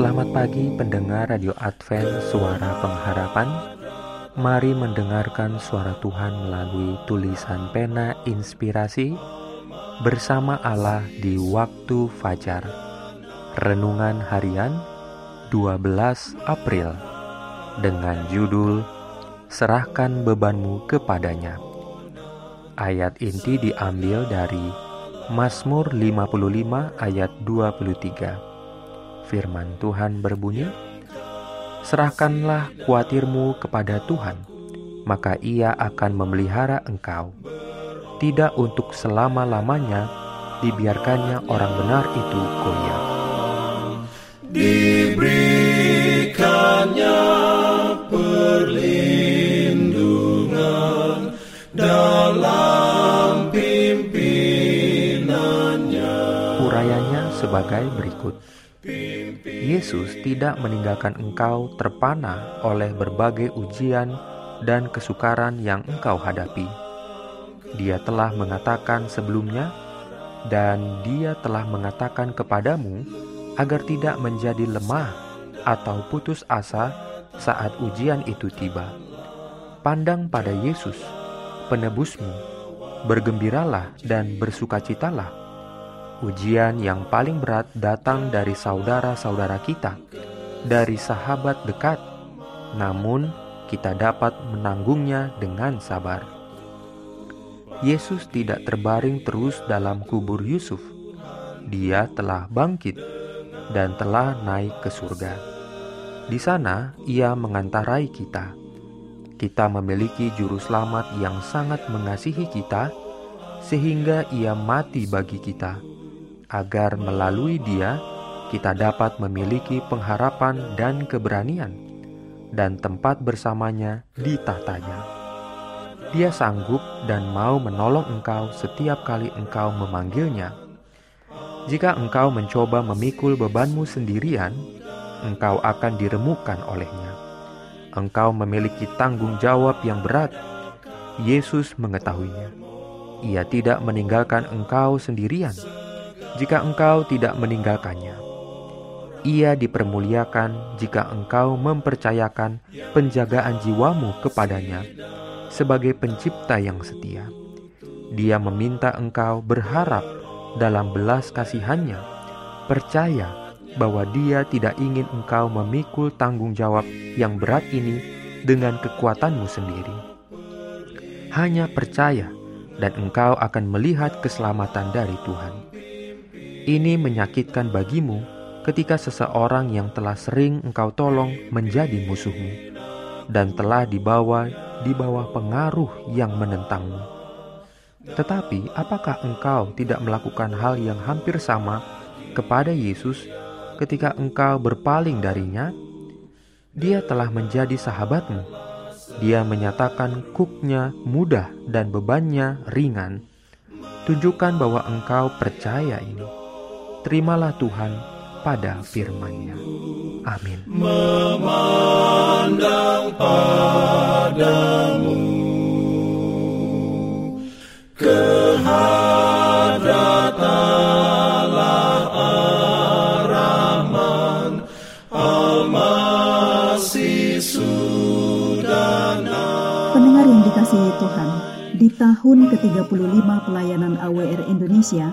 Selamat pagi pendengar Radio Advent Suara Pengharapan. Mari mendengarkan suara Tuhan melalui tulisan pena inspirasi Bersama Allah di waktu fajar. Renungan harian 12 April Dengan judul Serahkan bebanmu kepadanya Ayat inti diambil dari Mazmur 55 ayat 23 Firman Tuhan berbunyi, Serahkanlah kuatirmu kepada Tuhan, maka ia akan memelihara engkau. Tidak untuk selama-lamanya dibiarkannya orang benar itu goyah. Diberikannya perlindungan dalam pimpinannya. Urayanya sebagai berikut. Yesus tidak meninggalkan engkau terpana oleh berbagai ujian dan kesukaran yang engkau hadapi. Dia telah mengatakan sebelumnya, dan Dia telah mengatakan kepadamu agar tidak menjadi lemah atau putus asa saat ujian itu tiba. Pandang pada Yesus, penebusmu, bergembiralah dan bersukacitalah Ujian yang paling berat datang dari saudara-saudara kita, dari sahabat dekat, namun kita dapat menanggungnya dengan sabar. Yesus tidak terbaring terus dalam kubur Yusuf. Dia telah bangkit dan telah naik ke surga. Di sana, Ia mengantarai kita. Kita memiliki Juru Selamat yang sangat mengasihi kita, sehingga Ia mati bagi kita agar melalui Dia kita dapat memiliki pengharapan dan keberanian, dan tempat bersamanya di tahtanya. Dia sanggup dan mau menolong engkau setiap kali engkau memanggilnya. Jika engkau mencoba memikul bebanmu sendirian, engkau akan diremukkan olehnya. Engkau memiliki tanggung jawab yang berat. Yesus mengetahuinya. Ia tidak meninggalkan engkau sendirian jika engkau tidak meninggalkannya. Ia dipermuliakan jika engkau mempercayakan penjagaan jiwamu kepadanya sebagai pencipta yang setia. Dia meminta engkau berharap dalam belas kasihannya, percaya bahwa dia tidak ingin engkau memikul tanggung jawab yang berat ini dengan kekuatanmu sendiri. Hanya percaya dan engkau akan melihat keselamatan dari Tuhan. Ini menyakitkan bagimu ketika seseorang yang telah sering engkau tolong menjadi musuhmu dan telah dibawa di bawah pengaruh yang menentangmu. Tetapi apakah engkau tidak melakukan hal yang hampir sama kepada Yesus ketika engkau berpaling darinya? Dia telah menjadi sahabatmu. Dia menyatakan kuknya mudah dan bebannya ringan. Tunjukkan bahwa engkau percaya ini terimalah Tuhan pada firman-Nya. Amin. Memandang padamu kehadrat Allah Ar-Rahman Al-Masih Pendengar yang dikasihi Tuhan, di tahun ke-35 pelayanan AWR Indonesia,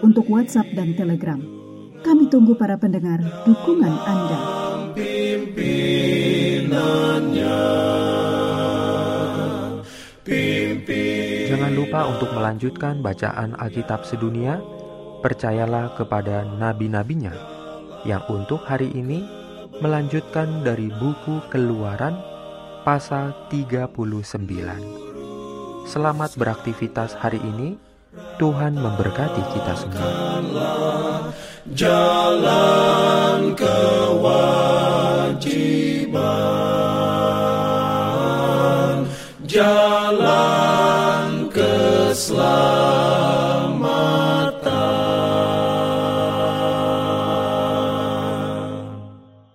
untuk WhatsApp dan Telegram. Kami tunggu para pendengar dukungan Anda. Jangan lupa untuk melanjutkan bacaan Alkitab sedunia. Percayalah kepada nabi-nabinya yang untuk hari ini melanjutkan dari buku Keluaran pasal 39. Selamat beraktivitas hari ini. Tuhan memberkati kita semua. Jalan kewajiban Jalan